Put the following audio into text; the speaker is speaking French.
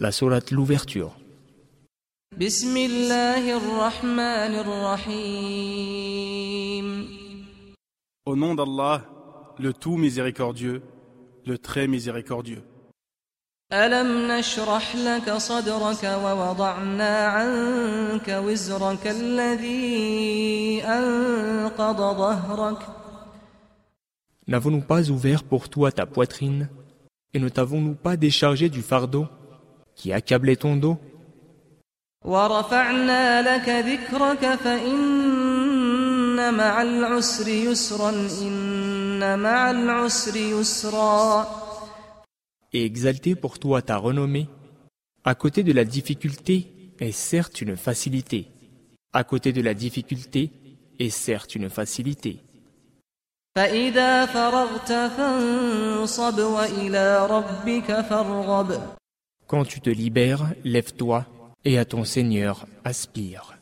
La sourate l'ouverture. بسم الله الرحمن الرحيم Au nom d'Allah, le tout miséricordieux, le très miséricordieux. ألم نشرح لك صدرك ووضعنا عنك وزرك الذي أنقض ظهرك N'avons-nous pas ouvert pour toi ta poitrine et ne t'avons-nous pas déchargé du fardeau qui accablait ton dos. Et exalter pour toi ta renommée, à côté de la difficulté est certes une facilité. À côté de la difficulté est certes une facilité. Quand tu te libères, lève-toi et à ton Seigneur aspire.